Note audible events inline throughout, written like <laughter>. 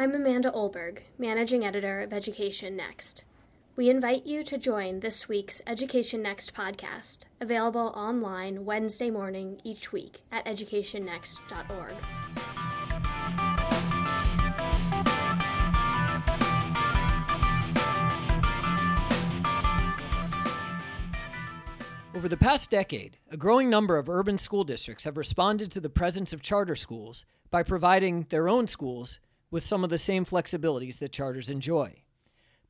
I'm Amanda Olberg, Managing Editor of Education Next. We invite you to join this week's Education Next podcast, available online Wednesday morning each week at educationnext.org. Over the past decade, a growing number of urban school districts have responded to the presence of charter schools by providing their own schools with some of the same flexibilities that charters enjoy.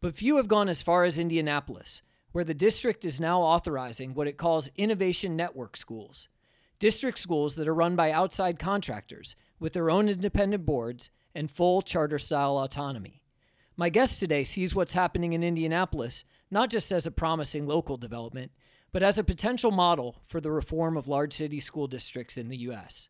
But few have gone as far as Indianapolis, where the district is now authorizing what it calls innovation network schools district schools that are run by outside contractors with their own independent boards and full charter style autonomy. My guest today sees what's happening in Indianapolis not just as a promising local development, but as a potential model for the reform of large city school districts in the U.S.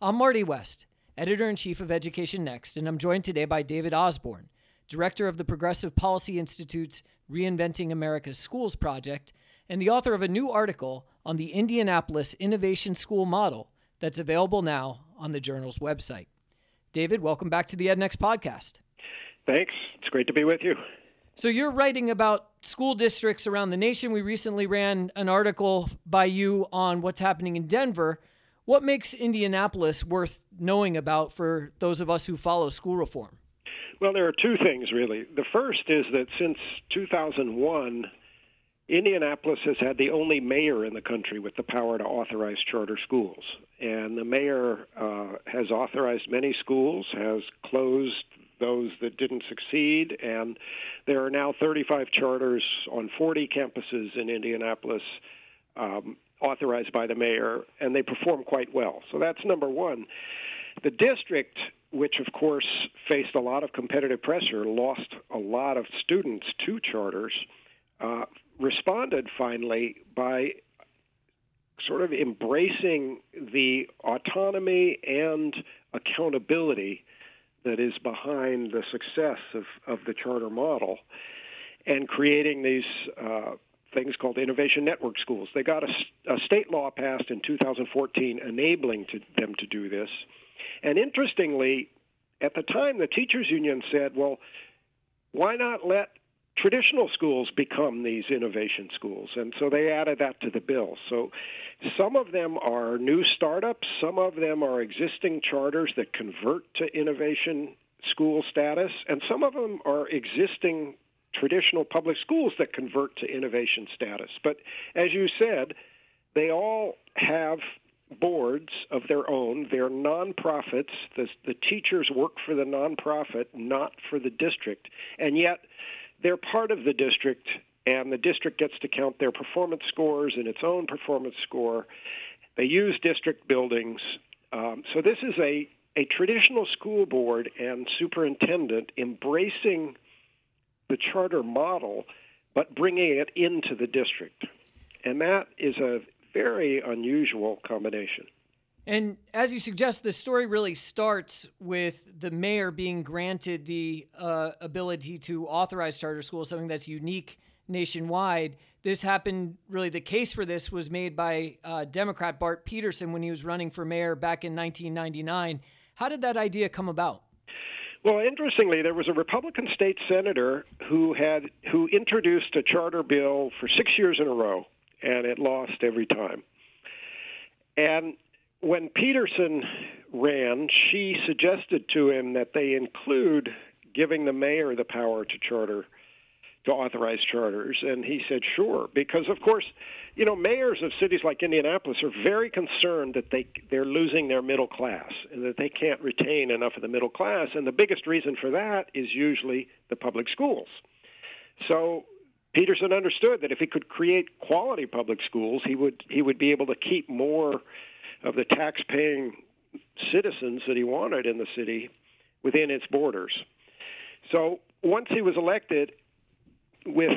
I'm Marty West, editor in chief of Education Next, and I'm joined today by David Osborne, director of the Progressive Policy Institute's Reinventing America's Schools project, and the author of a new article on the Indianapolis Innovation School model that's available now on the journal's website. David, welcome back to the EdNext podcast. Thanks. It's great to be with you. So, you're writing about school districts around the nation. We recently ran an article by you on what's happening in Denver. What makes Indianapolis worth knowing about for those of us who follow school reform? Well, there are two things, really. The first is that since 2001, Indianapolis has had the only mayor in the country with the power to authorize charter schools. And the mayor uh, has authorized many schools, has closed those that didn't succeed, and there are now 35 charters on 40 campuses in Indianapolis um, authorized by the mayor, and they perform quite well. So that's number one. The district, which of course faced a lot of competitive pressure, lost a lot of students to charters uh, responded finally by sort of embracing the autonomy and accountability that is behind the success of, of the charter model and creating these uh, things called innovation network schools. They got a, a state law passed in 2014 enabling to, them to do this. And interestingly, at the time, the teachers union said, well, why not let traditional schools become these innovation schools. And so they added that to the bill. So some of them are new startups, some of them are existing charters that convert to innovation school status, and some of them are existing traditional public schools that convert to innovation status. But as you said, they all have boards of their own. They're nonprofits. The, the teachers work for the nonprofit, not for the district. And yet, they're part of the district, and the district gets to count their performance scores in its own performance score. They use district buildings. Um, so this is a, a traditional school board and superintendent embracing the charter model, but bringing it into the district. And that is a very unusual combination. And as you suggest, the story really starts with the mayor being granted the uh, ability to authorize charter schools, something that's unique nationwide. This happened, really, the case for this was made by uh, Democrat Bart Peterson when he was running for mayor back in 1999. How did that idea come about? Well, interestingly, there was a Republican state senator who had who introduced a charter bill for six years in a row, and it lost every time. And when Peterson ran, she suggested to him that they include giving the mayor the power to charter to authorize charters. And he said sure because of course you know mayors of cities like Indianapolis are very concerned that they they're losing their middle class and that they can't retain enough of the middle class. And the biggest reason for that is usually the public schools. So Peterson understood that if he could create quality public schools he would he would be able to keep more of the tax-paying citizens that he wanted in the city within its borders. So once he was elected, with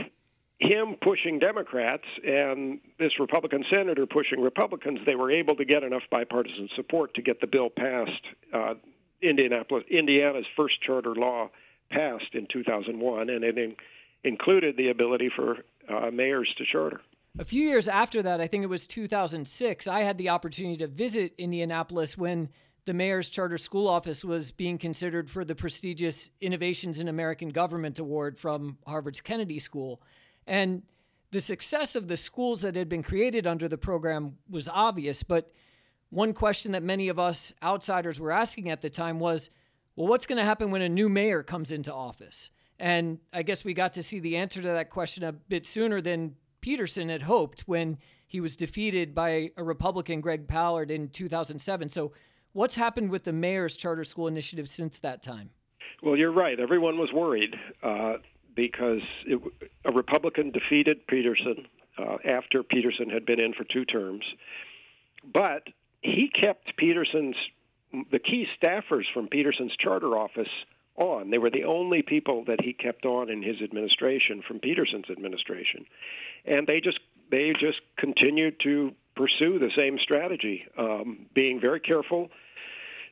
him pushing Democrats and this Republican senator pushing Republicans, they were able to get enough bipartisan support to get the bill passed. Uh, Indianapolis, Indiana's first charter law passed in 2001, and it in, included the ability for uh, mayors to charter. A few years after that, I think it was 2006, I had the opportunity to visit Indianapolis when the mayor's charter school office was being considered for the prestigious Innovations in American Government Award from Harvard's Kennedy School. And the success of the schools that had been created under the program was obvious, but one question that many of us outsiders were asking at the time was well, what's going to happen when a new mayor comes into office? And I guess we got to see the answer to that question a bit sooner than Peterson had hoped when he was defeated by a Republican, Greg Ballard, in 2007. So, what's happened with the mayor's charter school initiative since that time? Well, you're right. Everyone was worried uh, because it, a Republican defeated Peterson uh, after Peterson had been in for two terms. But he kept Peterson's the key staffers from Peterson's charter office on. They were the only people that he kept on in his administration from Peterson's administration, and they just they just continued to pursue the same strategy, um, being very careful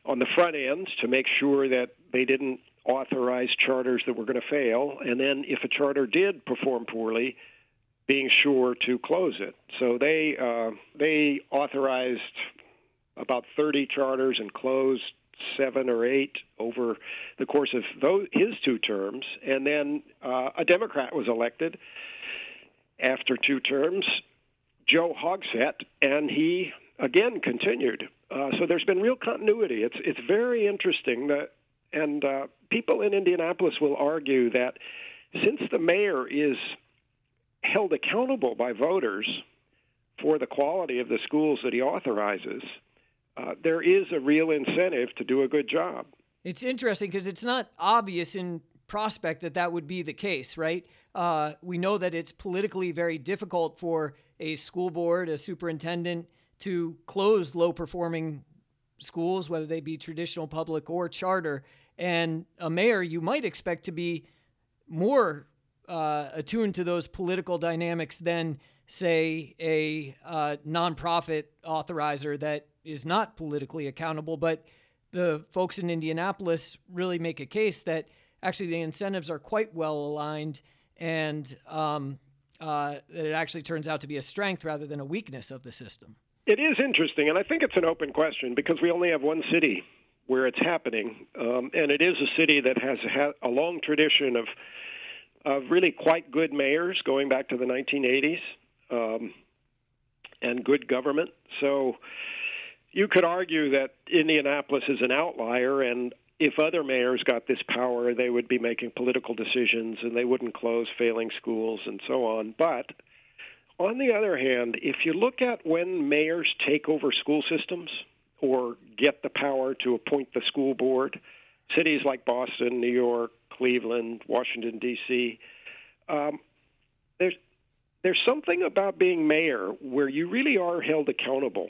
on the front end to make sure that they didn't authorize charters that were going to fail, and then if a charter did perform poorly, being sure to close it. So they uh, they authorized about 30 charters and closed seven or eight over the course of those, his two terms. And then uh, a Democrat was elected after two terms, Joe Hogsett, and he again continued. Uh, so there's been real continuity. It's it's very interesting that, and uh, people in Indianapolis will argue that since the mayor is held accountable by voters for the quality of the schools that he authorizes, uh, there is a real incentive to do a good job. It's interesting because it's not obvious in prospect that that would be the case, right? Uh, we know that it's politically very difficult for a school board, a superintendent, to close low performing schools, whether they be traditional public or charter. And a mayor, you might expect to be more uh, attuned to those political dynamics than, say, a uh, nonprofit authorizer that is not politically accountable. But the folks in Indianapolis really make a case that actually the incentives are quite well aligned and um, uh, that it actually turns out to be a strength rather than a weakness of the system. It is interesting, and I think it's an open question because we only have one city where it's happening, um, and it is a city that has had a long tradition of of really quite good mayors going back to the 1980s um, and good government. So you could argue that Indianapolis is an outlier, and if other mayors got this power, they would be making political decisions and they wouldn't close failing schools and so on. But on the other hand, if you look at when mayors take over school systems or get the power to appoint the school board, cities like Boston, New York, Cleveland, Washington D.C. Um, there's there's something about being mayor where you really are held accountable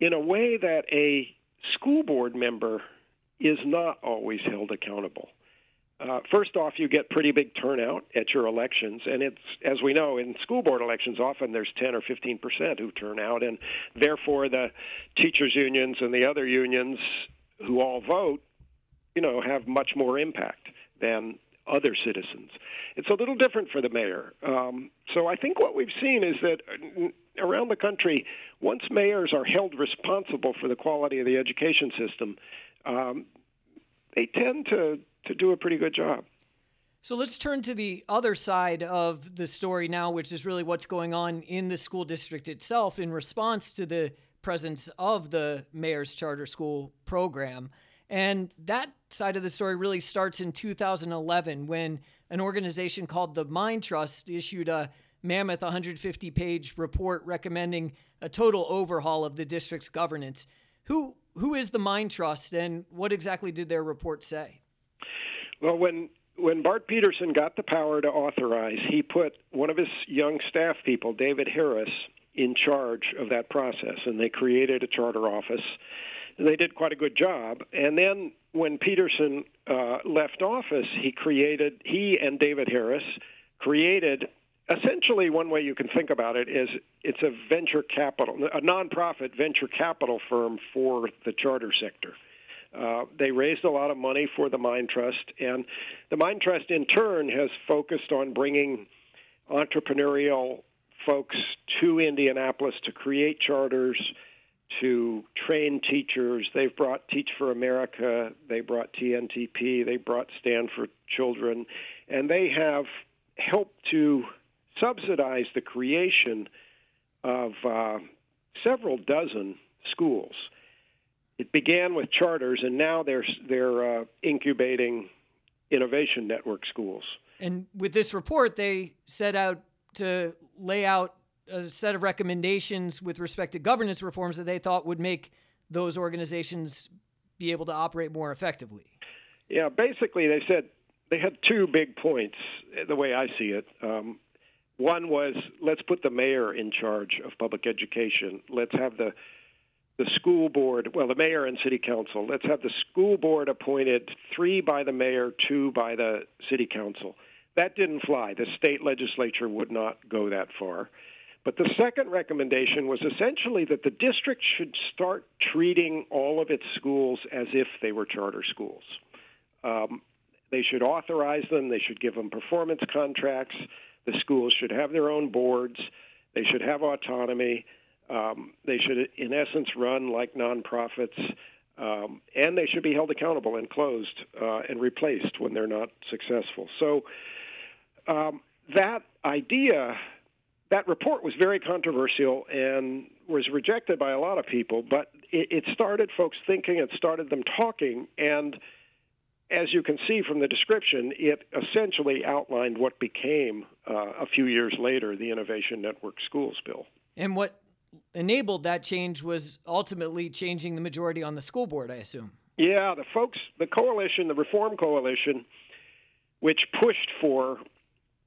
in a way that a school board member is not always held accountable. Uh, first off, you get pretty big turnout at your elections, and it's as we know in school board elections, often there's 10 or 15 percent who turn out, and therefore the teachers' unions and the other unions who all vote, you know, have much more impact than other citizens. It's a little different for the mayor. Um, so I think what we've seen is that uh, around the country, once mayors are held responsible for the quality of the education system, um, they tend to, to do a pretty good job. So let's turn to the other side of the story now, which is really what's going on in the school district itself in response to the presence of the mayor's charter school program. And that side of the story really starts in 2011 when an organization called the Mind Trust issued a mammoth 150 page report recommending a total overhaul of the district's governance. Who who is the Mind Trust and what exactly did their report say? Well, when when Bart Peterson got the power to authorize, he put one of his young staff people, David Harris, in charge of that process, and they created a charter office they did quite a good job. And then when Peterson uh, left office, he created he and David Harris created essentially one way you can think about it is it's a venture capital, a nonprofit venture capital firm for the charter sector. Uh, they raised a lot of money for the Mind Trust, and the Mind Trust in turn has focused on bringing entrepreneurial folks to Indianapolis to create charters to train teachers. They've brought Teach for America, they brought TNTP, they brought Stand for Children, and they have helped to subsidize the creation of uh, several dozen schools. It began with charters, and now they're they're uh, incubating innovation network schools. And with this report, they set out to lay out a set of recommendations with respect to governance reforms that they thought would make those organizations be able to operate more effectively. Yeah, basically, they said they had two big points, the way I see it. Um, one was let's put the mayor in charge of public education. Let's have the the school board, well, the mayor and city council. Let's have the school board appointed three by the mayor, two by the city council. That didn't fly. The state legislature would not go that far. But the second recommendation was essentially that the district should start treating all of its schools as if they were charter schools. Um, they should authorize them, they should give them performance contracts, the schools should have their own boards, they should have autonomy, um, they should, in essence, run like nonprofits. Um, and they should be held accountable and closed uh, and replaced when they're not successful. So um, that idea, that report was very controversial and was rejected by a lot of people. But it, it started folks thinking, it started them talking, and as you can see from the description, it essentially outlined what became uh, a few years later the Innovation Network Schools Bill. And what enabled that change was ultimately changing the majority on the school board, I assume. Yeah, the folks, the coalition, the Reform Coalition, which pushed for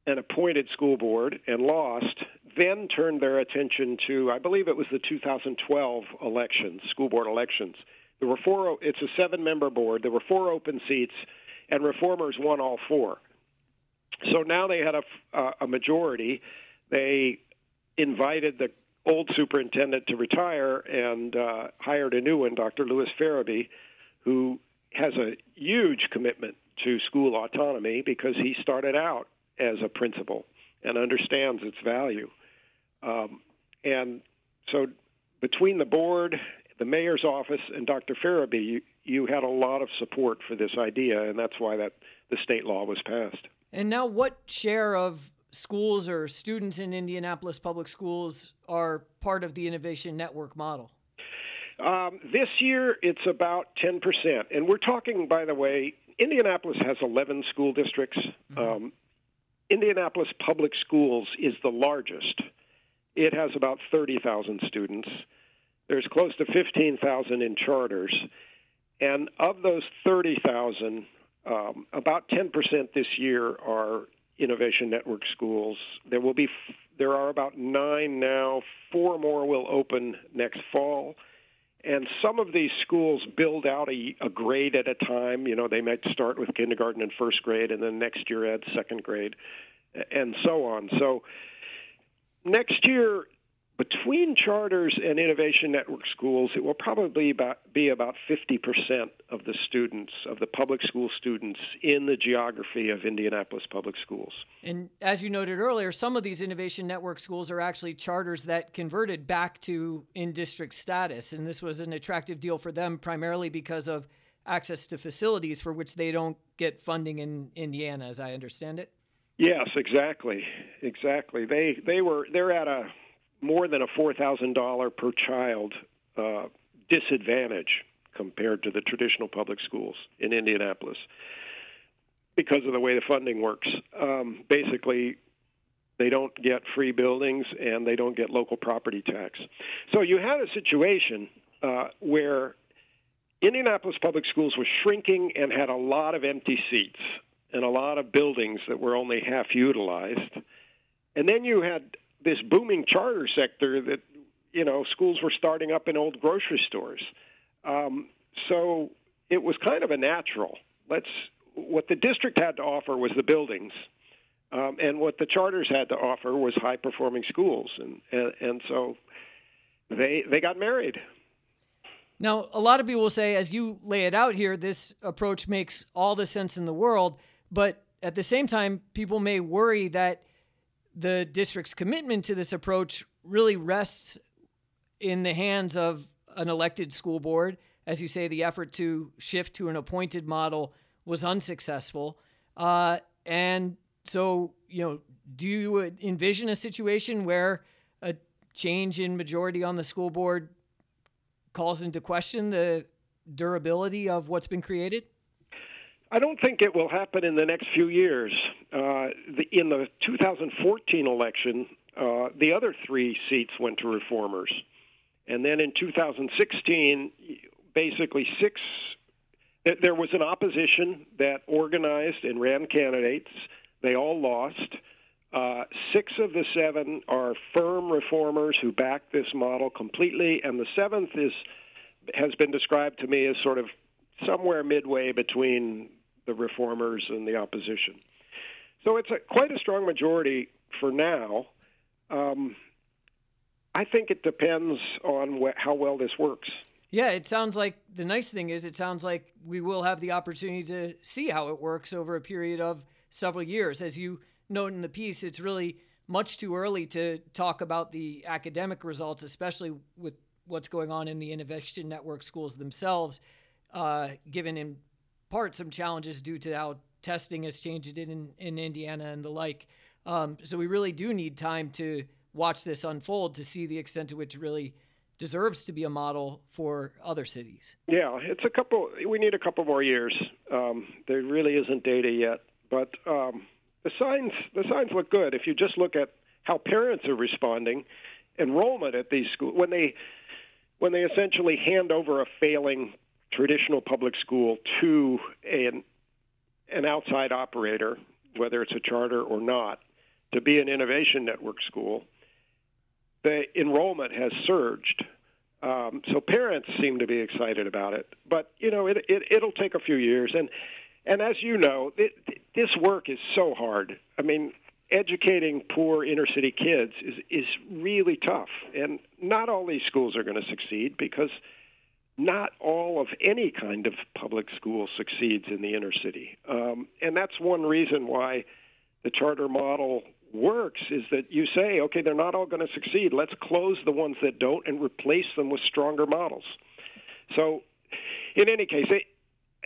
an appointed school board and lost, then turned their attention to, I believe it was the 2012 elections, school board elections. There were four. It's a seven-member board. There were four open seats, and reformers won all four. So now they had a, a majority. They invited the old superintendent to retire and uh, hired a new one, Dr. Lewis Ferebee, who has a huge commitment to school autonomy because he started out as a principal and understands its value. Um, and so, between the board, the mayor's office, and Dr. Ferebee, you, you had a lot of support for this idea, and that's why that the state law was passed. And now, what share of schools or students in Indianapolis public schools are part of the Innovation Network model? Um, this year, it's about 10%. And we're talking, by the way, Indianapolis has 11 school districts. Mm-hmm. Um, Indianapolis Public Schools is the largest. It has about 30,000 students. There's close to 15,000 in charters. And of those 30,000, um, about 10% this year are Innovation Network schools. There will be there are about nine now. Four more will open next fall. And some of these schools build out a, a grade at a time. You know, they might start with kindergarten and first grade, and then next year add second grade, and so on. So next year, between charters and Innovation Network schools, it will probably about, be about 50% of the students, of the public school students in the geography of Indianapolis public schools. And as you noted earlier, some of these Innovation Network schools are actually charters that converted back to in district status. And this was an attractive deal for them primarily because of access to facilities for which they don't get funding in Indiana, as I understand it. Yes, exactly. Exactly. They they were they're at a more than a $4,000 per child uh, disadvantage compared to the traditional public schools in Indianapolis because of the way the funding works. Um, basically, they don't get free buildings and they don't get local property tax. So you had a situation uh, where Indianapolis public schools were shrinking and had a lot of empty seats and a lot of buildings that were only half utilized. And then you had this booming charter sector that you know schools were starting up in old grocery stores. Um, so it was kind of a natural. Let's what the district had to offer was the buildings, um, and what the charters had to offer was high performing schools, and, and and so they they got married. Now, a lot of people will say, as you lay it out here, this approach makes all the sense in the world. But at the same time, people may worry that the district's commitment to this approach really rests in the hands of an elected school board. As you say, the effort to shift to an appointed model was unsuccessful. Uh, and so, you know, do you envision a situation where a change in majority on the school board calls into question the durability of what's been created? I don't think it will happen in the next few years. Uh, the, in the 2014 election, uh, the other three seats went to reformers. And then in 2016, basically six, there was an opposition that organized and ran candidates. They all lost. Uh, six of the seven are firm reformers who back this model completely, and the seventh is has been described to me as sort of somewhere midway between the reformers and the opposition. So it's a, quite a strong majority for now. Um, I think it depends on wh- how well this works. Yeah, it sounds like the nice thing is it sounds like we will have the opportunity to see how it works over a period of several years. As you note in the piece, it's really much too early to talk about the academic results, especially with what's going on in the Innovation Network schools themselves, uh, given in part some challenges due to how testing has changed in, in Indiana and the like. Um, so we really do need time to watch this unfold to see the extent to which it really deserves to be a model for other cities. Yeah, it's a couple. We need a couple more years. Um, there really isn't data yet, but um, the signs the signs look good. If you just look at how parents are responding, enrollment at these schools when they when they essentially hand over a failing traditional public school to an an outside operator, whether it's a charter or not, to be an innovation network school, the enrollment has surged. Um, so parents seem to be excited about it, but you know it, it it'll take a few years, and and as you know, it, this work is so hard. I mean, educating poor inner city kids is is really tough, and not all these schools are going to succeed because not all of any kind of public school succeeds in the inner city, um, and that's one reason why the charter model works is that you say, okay, they're not all going to succeed. Let's close the ones that don't and replace them with stronger models. So, in any case, it,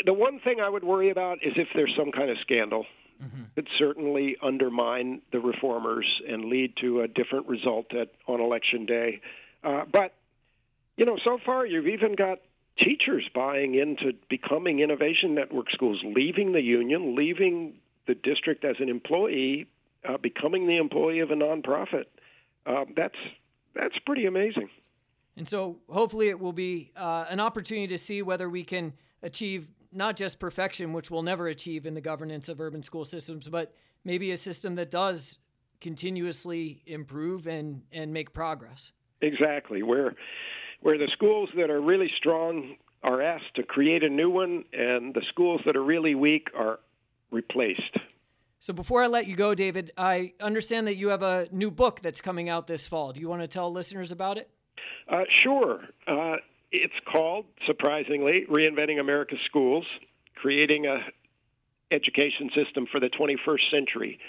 the one thing I would worry about is if there's some kind of scandal. Mm-hmm. It certainly undermine the reformers and lead to a different result at, on election day. Uh, but you know, so far you've even got teachers buying into becoming innovation network schools, leaving the union, leaving the district as an employee uh, becoming the employee of a nonprofit. Uh, that's that's pretty amazing. And so, hopefully, it will be uh, an opportunity to see whether we can achieve not just perfection, which we'll never achieve in the governance of urban school systems, but maybe a system that does continuously improve and, and make progress. Exactly. Where where the schools that are really strong are asked to create a new one, and the schools that are really weak are replaced. So before I let you go, David, I understand that you have a new book that's coming out this fall. Do you want to tell listeners about it? Uh, sure. Uh, it's called, surprisingly, Reinventing America's Schools, Creating a Education System for the 21st Century.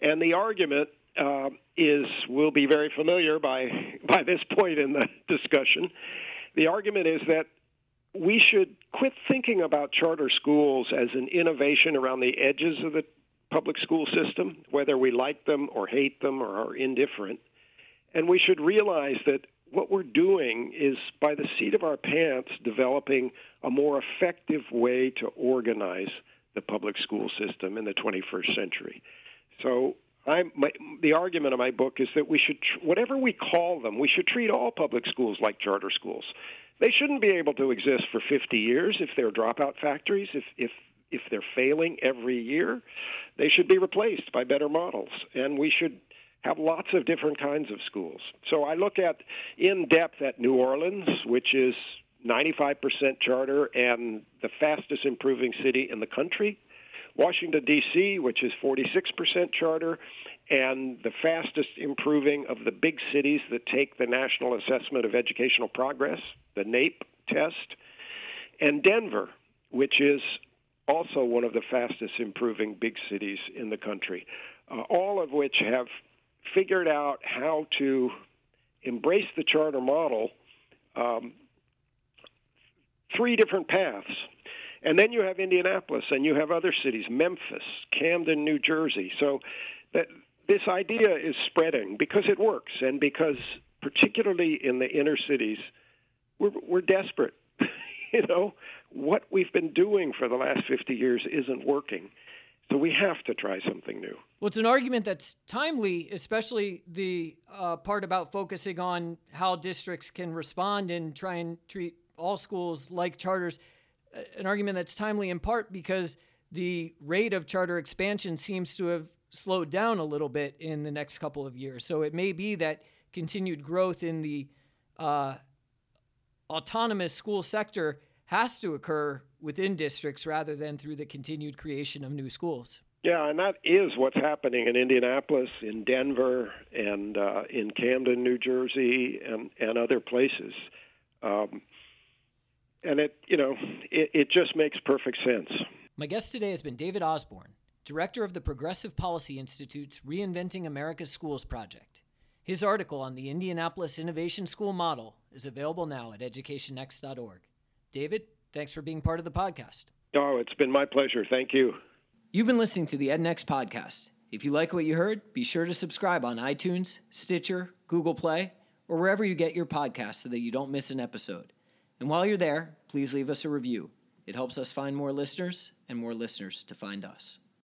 And the argument uh, is will be very familiar by <laughs> by this point in the discussion. The argument is that we should quit thinking about charter schools as an innovation around the edges of the public school system, whether we like them or hate them or are indifferent. And we should realize that what we're doing is, by the seat of our pants, developing a more effective way to organize the public school system in the 21st century. So, I'm, my, the argument of my book is that we should, tr- whatever we call them, we should treat all public schools like charter schools. They shouldn't be able to exist for 50 years if they're dropout factories, if, if if they're failing every year, they should be replaced by better models. And we should have lots of different kinds of schools. So I look at in depth at New Orleans, which is 95% charter and the fastest improving city in the country. Washington, D.C., which is 46% charter, and the fastest improving of the big cities that take the National Assessment of Educational Progress, the NAEP test, and Denver, which is also one of the fastest improving big cities in the country, uh, all of which have figured out how to embrace the charter model um, three different paths. And then you have Indianapolis, and you have other cities, Memphis, Camden, New Jersey. So that this idea is spreading because it works, and because particularly in the inner cities, we're we're desperate. <laughs> you know, what we've been doing for the last 50 years isn't working. So we have to try something new. Well, it's an argument that's timely, especially the uh, part about focusing on how districts can respond and try and treat all schools like charters. An argument that's timely in part because the rate of charter expansion seems to have slowed down a little bit in the next couple of years. So it may be that continued growth in the uh, autonomous school sector has to occur within districts rather than through the continued creation of new schools. Yeah, and that is what's happening in Indianapolis, in Denver, and uh, in Camden, New Jersey, and and other places. Um, and it, you know, it, it just makes perfect sense. My guest today has been David Osborne, director of the Progressive Policy Institute's Reinventing America's Schools project. His article on the Indianapolis Innovation School model is available now at educationnext.org. David, thanks for being part of the podcast. Oh, it's been my pleasure. Thank you. You've been listening to the EdNext podcast. If you like what you heard, be sure to subscribe on iTunes, Stitcher, Google Play, or wherever you get your podcasts so that you don't miss an episode. And while you're there, please leave us a review. It helps us find more listeners and more listeners to find us.